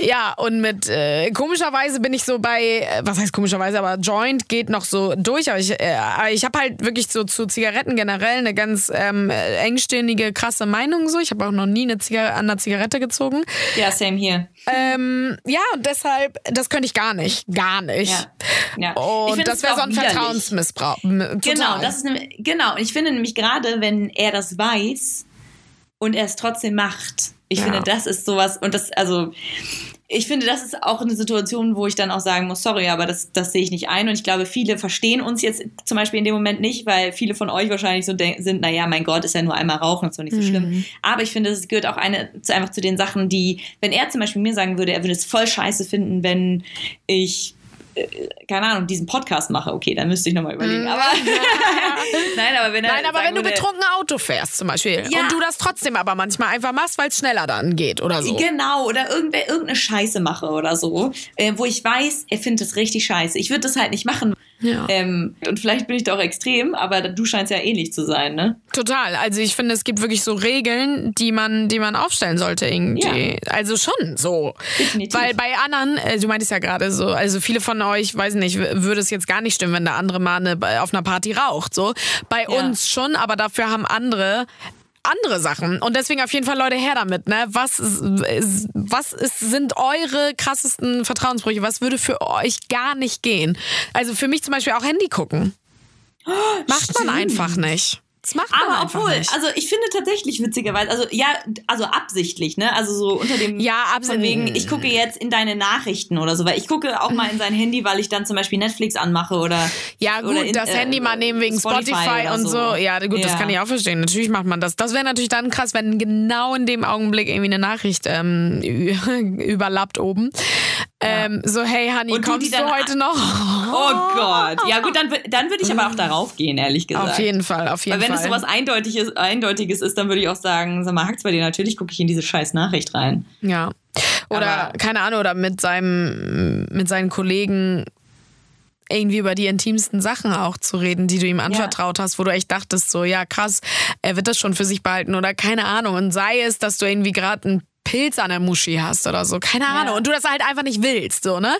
ja, und mit äh, komischerweise bin ich so bei, äh, was heißt komischerweise, aber Joint geht noch so durch. Aber ich, äh, ich habe halt wirklich so zu Zigaretten generell eine ganz ähm, äh, engständige, krasse Meinung. So. Ich habe auch noch nie eine Ziga an einer Zigarette gezogen. Ja, same hier. Ähm, ja, und deshalb, das könnte ich gar nicht. Gar nicht. Ja. ja. Und find, das wäre so ein. Vertrauensmissbrauch. Total. Genau, das ist nämlich, genau. Und ich finde nämlich gerade, wenn er das weiß und er es trotzdem macht, ich Ja. finde, das ist sowas, und das, also, ich finde, das ist auch eine Situation, wo ich dann auch sagen muss, sorry, aber das, das sehe ich nicht ein. Und ich glaube, viele verstehen uns jetzt zum Beispiel in dem Moment nicht, weil viele von euch wahrscheinlich so sind, naja, mein Gott, ist ja nur einmal rauchen, ist doch nicht so schlimm. Aber ich finde, es gehört auch eine, einfach zu den Sachen, die, wenn er zum Beispiel mir sagen würde, er würde es voll scheiße finden, wenn ich keine Ahnung, diesen Podcast mache, okay, dann müsste ich nochmal überlegen. Aber nein, aber wenn Nein, aber wenn du betrunken Auto fährst zum Beispiel Ja. und du das trotzdem aber manchmal einfach machst, weil es schneller dann geht oder so. Genau, oder irgendwer, irgendeine Scheiße mache oder so, äh, wo ich weiß, er findet es richtig scheiße. Ich würde das halt nicht machen. Ja. Ähm, und vielleicht bin ich da auch extrem, aber du scheinst ja ähnlich zu sein, ne? Total. Also ich finde, es gibt wirklich so Regeln, die man, die man aufstellen sollte irgendwie. Also schon so. Definitiv. Weil bei anderen, äh, du meintest ja gerade so, also viele von euch, weiß nicht, würde es jetzt gar nicht stimmen, wenn der andere mal eine, auf einer Party raucht. So. Bei Ja. uns schon, aber dafür haben andere andere Sachen. Und deswegen auf jeden Fall Leute her damit, ne? Was, ist, was ist, sind eure krassesten Vertrauensbrüche? Was würde für euch gar nicht gehen? Also für mich zum Beispiel auch Handy gucken. Macht man Stimmt. einfach nicht. Das macht man Aber obwohl, nicht. also ich finde tatsächlich witzigerweise, also ja, also absichtlich, ne? Also so unter dem Ja, von absichtlich. wegen, ich gucke jetzt in deine Nachrichten oder so, weil ich gucke auch mal in sein Handy, weil ich dann zum Beispiel Netflix anmache oder Ja, gut, oder in- das äh, Handy mal nehmen wegen Spotify, oder und so. Ja, gut, das Ja. kann ich auch verstehen. Natürlich macht man das. Das wäre natürlich dann krass, wenn genau in dem Augenblick irgendwie eine Nachricht ähm, überlappt oben. Ähm, so, hey Honey, Und du kommst du dann- heute noch? Oh Gott. Ja gut, dann, dann würde ich aber auch darauf gehen, ehrlich gesagt. Auf jeden Fall, auf jeden Weil wenn es sowas Eindeutiges, Eindeutiges ist, dann würde ich auch sagen, sag mal, hackt's bei dir, natürlich gucke ich in diese scheiß Nachricht rein. Ja. Oder, Aber- keine Ahnung, oder mit seinem, mit seinen Kollegen irgendwie über die intimsten Sachen auch zu reden, die du ihm anvertraut hast, wo du echt dachtest, so, ja, krass, er wird das schon für sich behalten oder keine Ahnung. Und sei es, dass du irgendwie gerade einen Pilz an der Muschi hast oder so, keine Ahnung. Und du das halt einfach nicht willst, so, ne?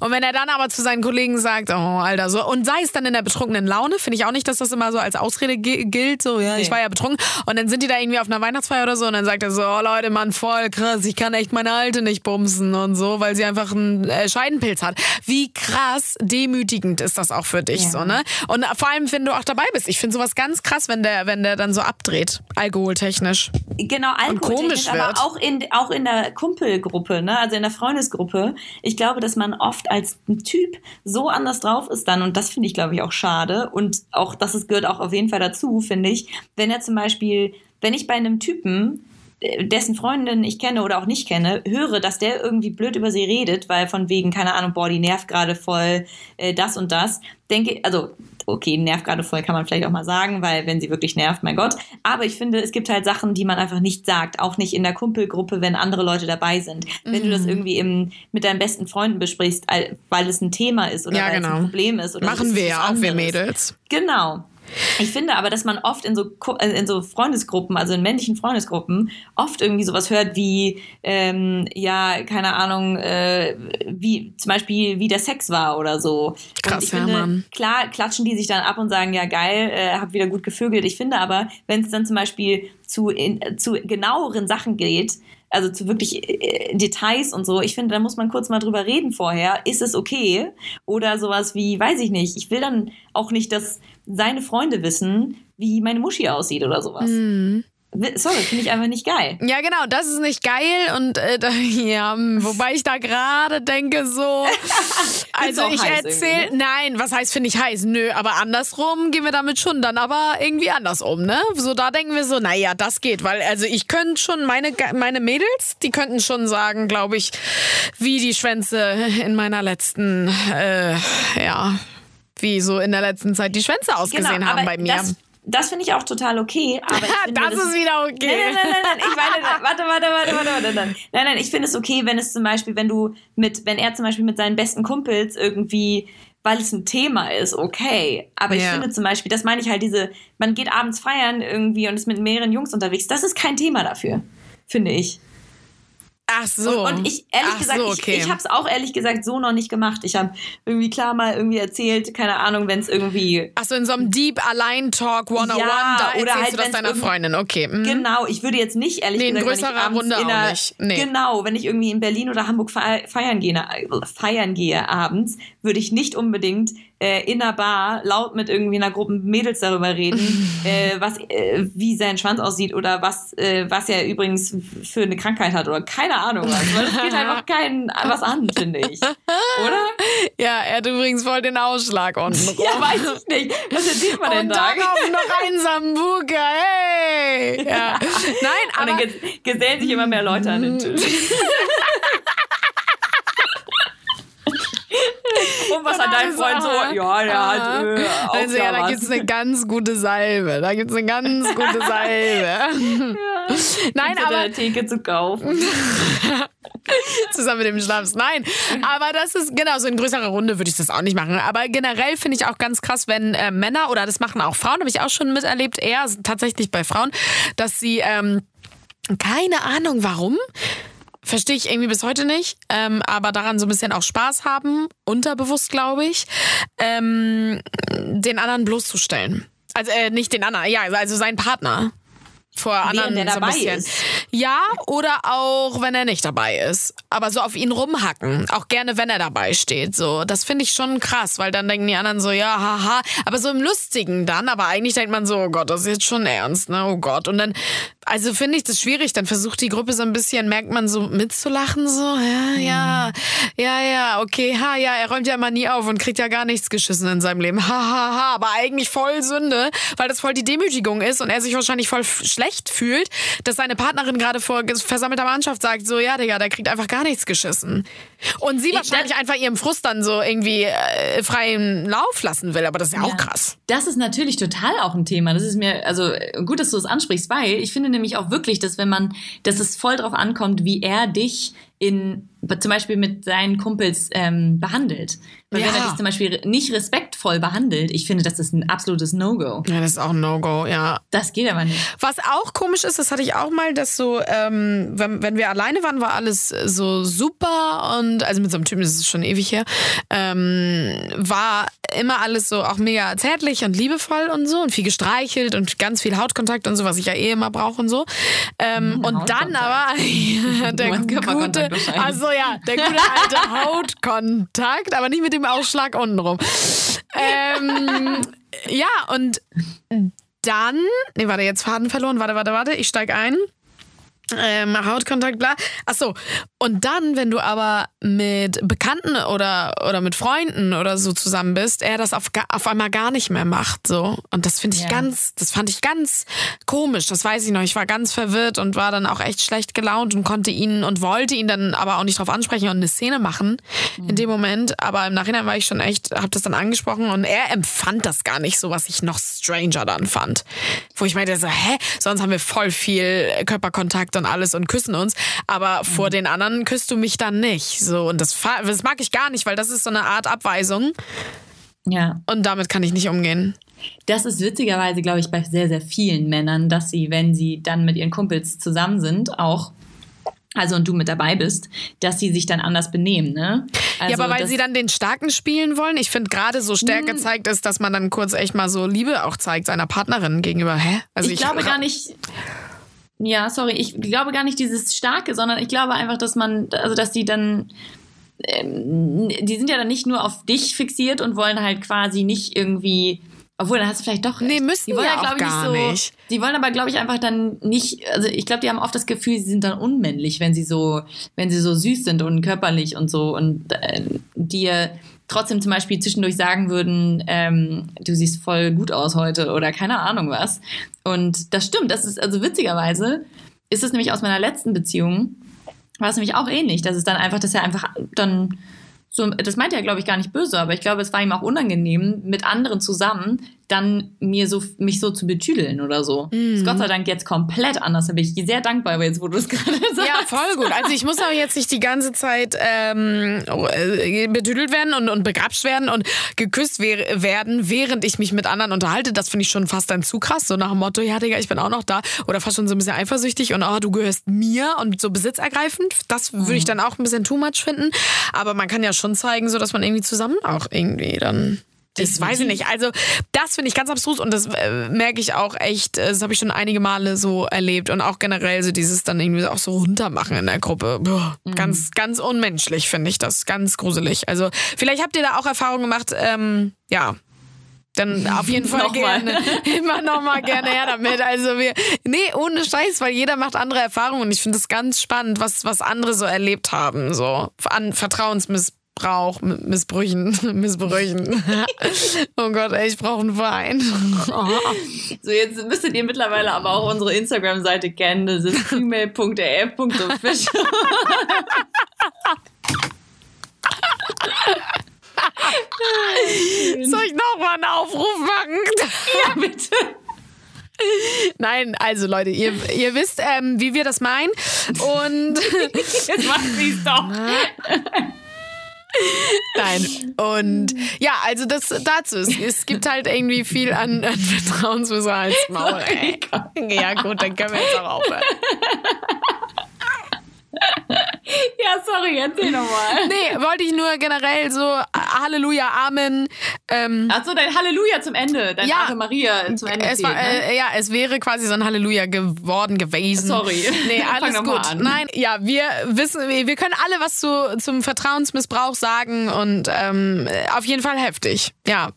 Und wenn er dann aber zu seinen Kollegen sagt, oh, Alter, so, und sei es dann in der betrunkenen Laune, finde ich auch nicht, dass das immer so als Ausrede gi- gilt, so, ja, ich Nee. war ja betrunken. Und dann sind die da irgendwie auf einer Weihnachtsfeier oder so und dann sagt er so, oh Leute, Mann, voll krass, ich kann echt meine Alte nicht bumsen und so, weil sie einfach einen äh, Scheidenpilz hat. Wie krass demütigend ist das auch für dich, Ja. so, ne? Und vor allem, wenn du auch dabei bist. Ich finde sowas ganz krass, wenn der, wenn der dann so abdreht, alkoholtechnisch. Genau, Alkohol, komisch aber auch in, auch in der Kumpelgruppe, ne? also in der Freundesgruppe. Ich glaube, dass man oft als Typ so anders drauf ist dann und das finde ich, glaube ich, auch schade und auch, das ist, gehört auch auf jeden Fall dazu, finde ich, wenn er zum Beispiel, wenn ich bei einem Typen äh, dessen Freundin ich kenne oder auch nicht kenne, höre, dass der irgendwie blöd über sie redet, weil von wegen, keine Ahnung, boah, die nervt gerade voll, äh, das und das, denke, also, okay, nervt gerade voll, kann man vielleicht auch mal sagen, weil wenn sie wirklich nervt, mein Gott. Aber ich finde, es gibt halt Sachen, die man einfach nicht sagt, auch nicht in der Kumpelgruppe, wenn andere Leute dabei sind. Wenn du das Mhm. irgendwie im, mit deinen besten Freunden besprichst, weil es ein Thema ist oder Ja, weil es genau. ein Problem ist. Oder Machen wir es ja auch, wir. Mädels. Genau. Ich finde aber, dass man oft in so, äh, in so Freundesgruppen, also in männlichen Freundesgruppen, oft irgendwie sowas hört wie, ähm, ja, keine Ahnung, äh, wie zum Beispiel, wie der Sex war oder so. Krass, und ich ja, finde, Mann. klar klatschen die sich dann ab und sagen, ja geil, äh, hab wieder gut gevögelt. Ich finde aber, wenn es dann zum Beispiel zu, in, zu genaueren Sachen geht, also zu wirklich äh, Details und so, ich finde, da muss man kurz mal drüber reden vorher. Ist es okay? Oder sowas wie, weiß ich nicht. Ich will dann auch nicht, dass seine Freunde wissen, wie meine Muschi aussieht oder sowas. Mhm. Sorry, finde ich einfach nicht geil. Ja, genau, das ist nicht geil und äh, da, ja, hm, wobei ich da gerade denke so, also ich erzähle, irgendwie, nein, was heißt finde ich heiß? Nö, aber andersrum gehen wir damit schon dann aber irgendwie anders um, ne? So da denken wir so, naja, das geht, weil also ich könnte schon meine meine Mädels, die könnten schon sagen, glaube ich, wie die Schwänze in meiner letzten, äh, ja, wie so in der letzten Zeit die Schwänze ausgesehen haben bei mir. Genau, Das, das finde ich auch total okay. Aber ich finde, das ist wieder okay. Nein, nein, nein, nein, ich meine, warte, warte, warte, warte, warte, nein. Nein, nein, ich finde es okay, wenn es zum Beispiel, wenn du mit, wenn er zum Beispiel mit seinen besten Kumpels irgendwie, weil es ein Thema ist, okay. Aber ich Ja. finde zum Beispiel, das meine ich halt diese, man geht abends feiern irgendwie und ist mit mehreren Jungs unterwegs, das ist kein Thema dafür, finde ich. Ach so. Und, und ich, ehrlich Ach gesagt, so, okay. ich, ich habe es auch ehrlich gesagt so noch nicht gemacht. Ich habe irgendwie klar mal irgendwie erzählt, keine Ahnung, wenn es irgendwie Ach so, in so einem Deep Allein Talk 101, Ja, da oder erzählst halt, du das deiner Freundin. Okay. mhm. Genau, ich würde jetzt nicht, ehrlich Nee, in gesagt, wenn größerer Runde in auch nicht. Nee. Genau, wenn ich irgendwie in Berlin oder Hamburg fe- feiern gehe, feiern gehe abends, würde ich nicht unbedingt äh, in einer Bar laut mit irgendwie einer Gruppe Mädels darüber reden, äh, was, äh, wie sein Schwanz aussieht oder was, äh, was er übrigens für eine Krankheit hat oder keine Ahnung was. Weil das geht einfach keinen was an, finde ich. Oder? Ja, er hat übrigens voll den Ausschlag unten rum. Ja, weiß ich nicht. Was erzählt man denn Und da? dann auf noch ein Sambuka, hey! Ja. Nein, Und aber... dann ges- gesellen sich immer mehr Leute an den Tisch. Und was hat dein Freund so? Ja, der hat äh, also ja, da was. gibt's eine ganz gute Salbe. Da gibt's eine ganz gute Salbe. Nein, Gibt's aber der Theke zu kaufen. zusammen mit dem Schnaps. Nein, aber das ist genau so in größerer Runde würde ich das auch nicht machen. Aber generell finde ich auch ganz krass, wenn äh, Männer oder das machen auch Frauen, habe ich auch schon miterlebt, eher tatsächlich bei Frauen, dass sie ähm, keine Ahnung warum. Verstehe ich irgendwie bis heute nicht, ähm, aber daran so ein bisschen auch Spaß haben, unterbewusst glaube ich, ähm, den anderen bloßzustellen. Also äh, nicht den anderen, ja, also seinen Partner. vor anderen Während er so ein bisschen. ist. Ja, oder auch wenn er nicht dabei ist. Aber so auf ihn rumhacken. Auch gerne, wenn er dabei steht. So, das finde ich schon krass, weil dann denken die anderen so, ja, haha. Aber so im Lustigen dann. Aber eigentlich denkt man so, oh Gott, das ist jetzt schon ernst, ne? Oh Gott. Und dann, also finde ich das schwierig. Dann versucht die Gruppe so ein bisschen, merkt man so mitzulachen, so, ja, ja, ja, ja, okay, ha, ja, er räumt ja immer nie auf und kriegt ja gar nichts geschissen in seinem Leben. Ha, ha, ha. Aber eigentlich voll Sünde, weil das voll die Demütigung ist und er sich wahrscheinlich voll schlecht fühlt, dass seine Partnerin gerade vor versammelter Mannschaft sagt, so, ja, Digga, der kriegt einfach gar nichts geschissen. Und sie wahrscheinlich einfach ihrem Frust dann so irgendwie äh, freien Lauf lassen will, aber das ist ja, auch Ja. krass. Das ist natürlich total auch ein Thema. Das ist mir, also gut, dass du es ansprichst, weil ich finde nämlich auch wirklich, dass wenn man, dass es voll drauf ankommt, wie er dich in, zum Beispiel mit seinen Kumpels ähm, behandelt. Weil wenn Ja. er dich zum Beispiel nicht respektvoll behandelt, ich finde, das ist ein absolutes No-Go. Ja, das ist auch ein No-Go, ja. Das geht aber nicht. Was auch komisch ist, das hatte ich auch mal, dass so, ähm, wenn, wenn wir alleine waren, war alles so super und also mit so einem Typen, das ist schon ewig her, ähm, war immer alles so auch mega zärtlich und liebevoll und so und viel gestreichelt und ganz viel Hautkontakt und so, was ich ja eh immer brauche und so. Ähm, und dann aber der meinst gute, wahrscheinlich. also ja, der gute alte Hautkontakt, aber nicht mit dem Ausschlag untenrum. Ähm, ja, und dann, nee, warte, jetzt Faden verloren, warte, warte, warte, ich steig ein. Ähm, Hautkontakt, bla. Ach so. Und dann, wenn du aber mit Bekannten oder, oder mit Freunden oder so zusammen bist, er das auf, auf einmal gar nicht mehr macht, so. Und das finde ich Ja. ganz, das fand ich ganz komisch. Das weiß ich noch. Ich war ganz verwirrt und war dann auch echt schlecht gelaunt und konnte ihn und wollte ihn dann aber auch nicht drauf ansprechen und eine Szene machen in dem Moment. Aber im Nachhinein war ich schon echt, hab das dann angesprochen und er empfand das gar nicht so, was ich noch stranger dann fand. Wo ich meinte so, hä? Sonst haben wir voll viel Körperkontakt und alles und küssen uns. Aber vor den anderen küsst du mich dann nicht. So, und das, das mag ich gar nicht, weil das ist so eine Art Abweisung. Ja. Und damit kann ich nicht umgehen. Das ist witzigerweise, glaube ich, bei sehr, sehr vielen Männern, dass sie, wenn sie dann mit ihren Kumpels zusammen sind, auch, also und du mit dabei bist, dass sie sich dann anders benehmen, ne? Also ja, aber weil das- sie dann den Starken spielen wollen. Ich finde gerade so Stärke zeigt es, dass man dann kurz echt mal so Liebe auch zeigt seiner Partnerin gegenüber. Hä? Also ich, glaube gar nicht. Ja, sorry, ich glaube gar nicht dieses Starke, sondern ich glaube einfach, dass man, also dass die dann, ähm, die sind ja dann nicht nur auf dich fixiert und wollen halt quasi nicht irgendwie, obwohl dann hast du vielleicht doch. Nee, recht. müssen die wollen ja auch glaub ich, gar so, nicht. Die wollen aber, glaube ich, einfach dann nicht, also ich glaube, die haben oft das Gefühl, sie sind dann unmännlich, wenn sie so, wenn sie so süß sind und körperlich und so und äh, dir trotzdem zum Beispiel zwischendurch sagen würden, ähm, du siehst voll gut aus heute oder keine Ahnung was. Und das stimmt, das ist also witzigerweise, ist es nämlich aus meiner letzten Beziehung, war es nämlich auch ähnlich, dass es dann einfach, dass er einfach dann so, das meinte er, glaube ich, gar nicht böse, aber ich glaube, es war ihm auch unangenehm, mit anderen zusammen dann mir so, mich so zu betüdeln oder so. Ist Gott sei Dank jetzt komplett anders. Da bin ich sehr dankbar, aber jetzt, wo du es gerade sagst. Ja, voll gut. Also ich muss aber jetzt nicht die ganze Zeit ähm, äh, betüdelt werden und, und begrapscht werden und geküsst wer werden, während ich mich mit anderen unterhalte. Das finde ich schon fast dann zu krass. So nach dem Motto, ja Digga, ich bin auch noch da. Oder fast schon so ein bisschen eifersüchtig und oh, du gehörst mir und so besitzergreifend. Das würde ich dann auch ein bisschen too much finden. Aber man kann ja schon zeigen, so dass man irgendwie zusammen auch irgendwie dann... Das weiß ich nicht. Also das finde ich ganz abstrus und das äh, merke ich auch echt, äh, das habe ich schon einige Male so erlebt und auch generell so dieses dann irgendwie auch so runtermachen in der Gruppe. Boah, Ganz, ganz unmenschlich finde ich das, ganz gruselig. Also vielleicht habt ihr da auch Erfahrungen gemacht, ähm, ja. Dann auf jeden Fall Nochmal. gerne. Immer noch mal gerne her damit. Also wir, nee, ohne Scheiß, weil jeder macht andere Erfahrungen und ich finde es ganz spannend, was, was andere so erlebt haben, so an Vertrauensmissbrauch, M- Missbrüchen, Missbrüchen. oh Gott, ey, ich brauche einen Wein. So, jetzt müsstet ihr mittlerweile aber auch unsere Instagram-Seite kennen. Das ist female.rf.official. Soll ich noch mal einen Aufruf machen? ja, bitte. Nein, also Leute, ihr, ihr wisst, ähm, wie wir das meinen. Und Jetzt macht sie es doch. Nein. Und ja, also das dazu. Es, es gibt halt irgendwie viel an, an Vertrauensmisser als Maul. Ey. Ja, gut, dann können wir jetzt auch aufhören. ja, sorry, erzähl nochmal. Nee, wollte ich nur generell so Halleluja, Amen. Ähm, Achso, dein Halleluja zum Ende, dein Ja. Ave Maria zum Ende. es war, zählt, ne? äh, ja, es wäre quasi so ein Halleluja geworden gewesen. Sorry. Nee, alles gut. Nein, ja, wir wissen, wir können alle was zu, zum Vertrauensmissbrauch sagen und ähm, auf jeden Fall heftig. Ja.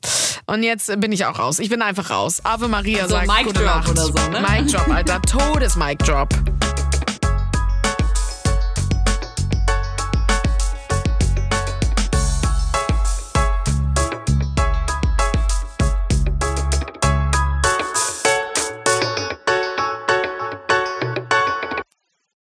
Und jetzt bin ich auch raus. Ich bin einfach raus. Ave Maria So, sagt Mic gute Drop Nacht. oder so, ne? Mic Drop, Alter. Todes Mic Drop.